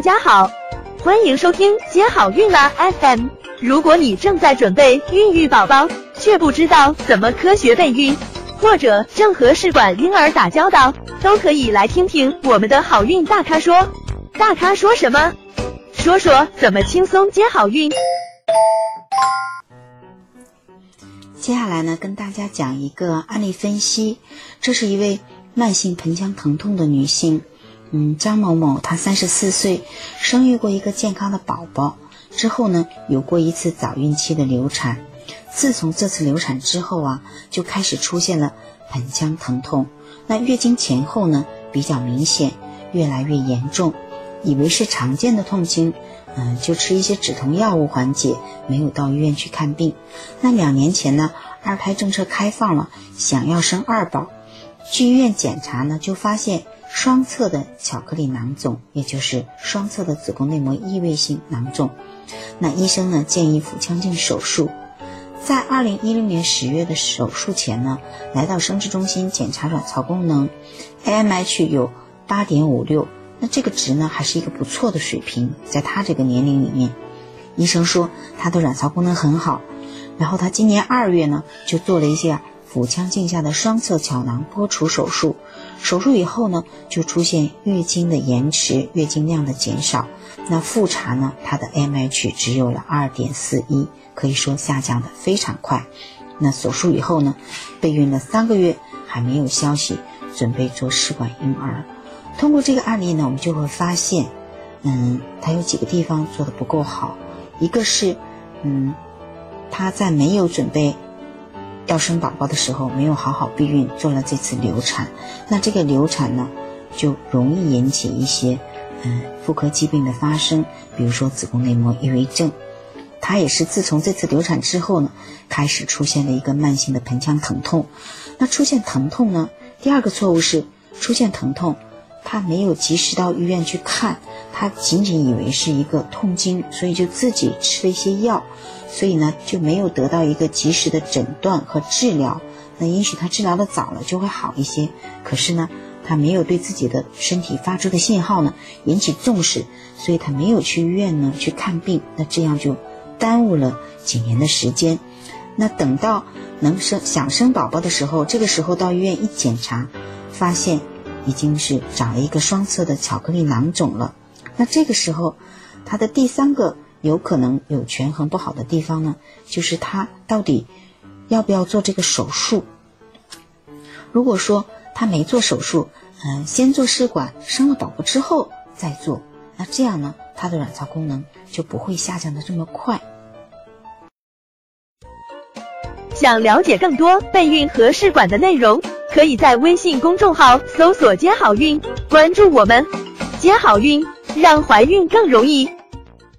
大家好，欢迎收听接好运啦 FM。如果你正在准备孕育宝宝，却不知道怎么科学备孕，或者正和试管婴儿打交道，都可以来听听我们的好运大咖说。大咖说什么？说说怎么轻松接好运。接下来呢，跟大家讲一个案例分析。这是一位慢性盆腔疼痛的女性，嗯，张某某，她三十四岁，生育过一个健康的宝宝，之后呢，有过一次早孕期的流产。自从这次流产之后啊，就开始出现了盆腔疼痛。那月经前后呢，比较明显，越来越严重，以为是常见的痛经。嗯，就吃一些止痛药物缓解，没有到医院去看病。那两年前呢，二胎政策开放了，想要生二宝，去医院检查呢，就发现双侧的巧克力囊肿，也就是双侧的子宫内膜异位性囊肿。那医生呢建议腹腔镜手术。在二零一六年十月的手术前呢，来到生殖中心检查卵巢功能，AMH 有八点五六。那这个值呢，还是一个不错的水平，在她这个年龄里面，医生说她的卵巢功能很好。然后她今年二月呢，就做了一些腹腔镜下的双侧巧囊剥除手术。手术以后呢，就出现月经的延迟，月经量的减少。那复查呢，她的 M H 只有了二点四一，可以说下降的非常快。那手术以后呢，备孕了三个月，还没有消息，准备做试管婴儿。通过这个案例呢，我们就会发现，嗯，他有几个地方做的不够好。一个是，嗯，他在没有准备要生宝宝的时候，没有好好避孕，做了这次流产。那这个流产呢，就容易引起一些，嗯，妇科疾病的发生，比如说子宫内膜异位症。他也是自从这次流产之后呢，开始出现了一个慢性的盆腔疼痛。那出现疼痛呢，第二个错误是出现疼痛。她没有及时到医院去看，他仅仅以为是一个痛经，所以就自己吃了一些药，所以呢就没有得到一个及时的诊断和治疗。那也许他治疗的早了就会好一些，可是呢他没有对自己的身体发出的信号呢引起重视，所以他没有去医院呢去看病，那这样就耽误了几年的时间。那等到能生想生宝宝的时候，这个时候到医院一检查，发现。已经是长了一个双侧的巧克力囊肿了，那这个时候，他的第三个有可能有权衡不好的地方呢，就是他到底要不要做这个手术。如果说他没做手术，嗯，先做试管，生了宝宝之后再做，那这样呢，他的卵巢功能就不会下降的这么快。想了解更多备孕和试管的内容。可以在微信公众号搜索“接好运”，关注我们，接好运，让怀孕更容易。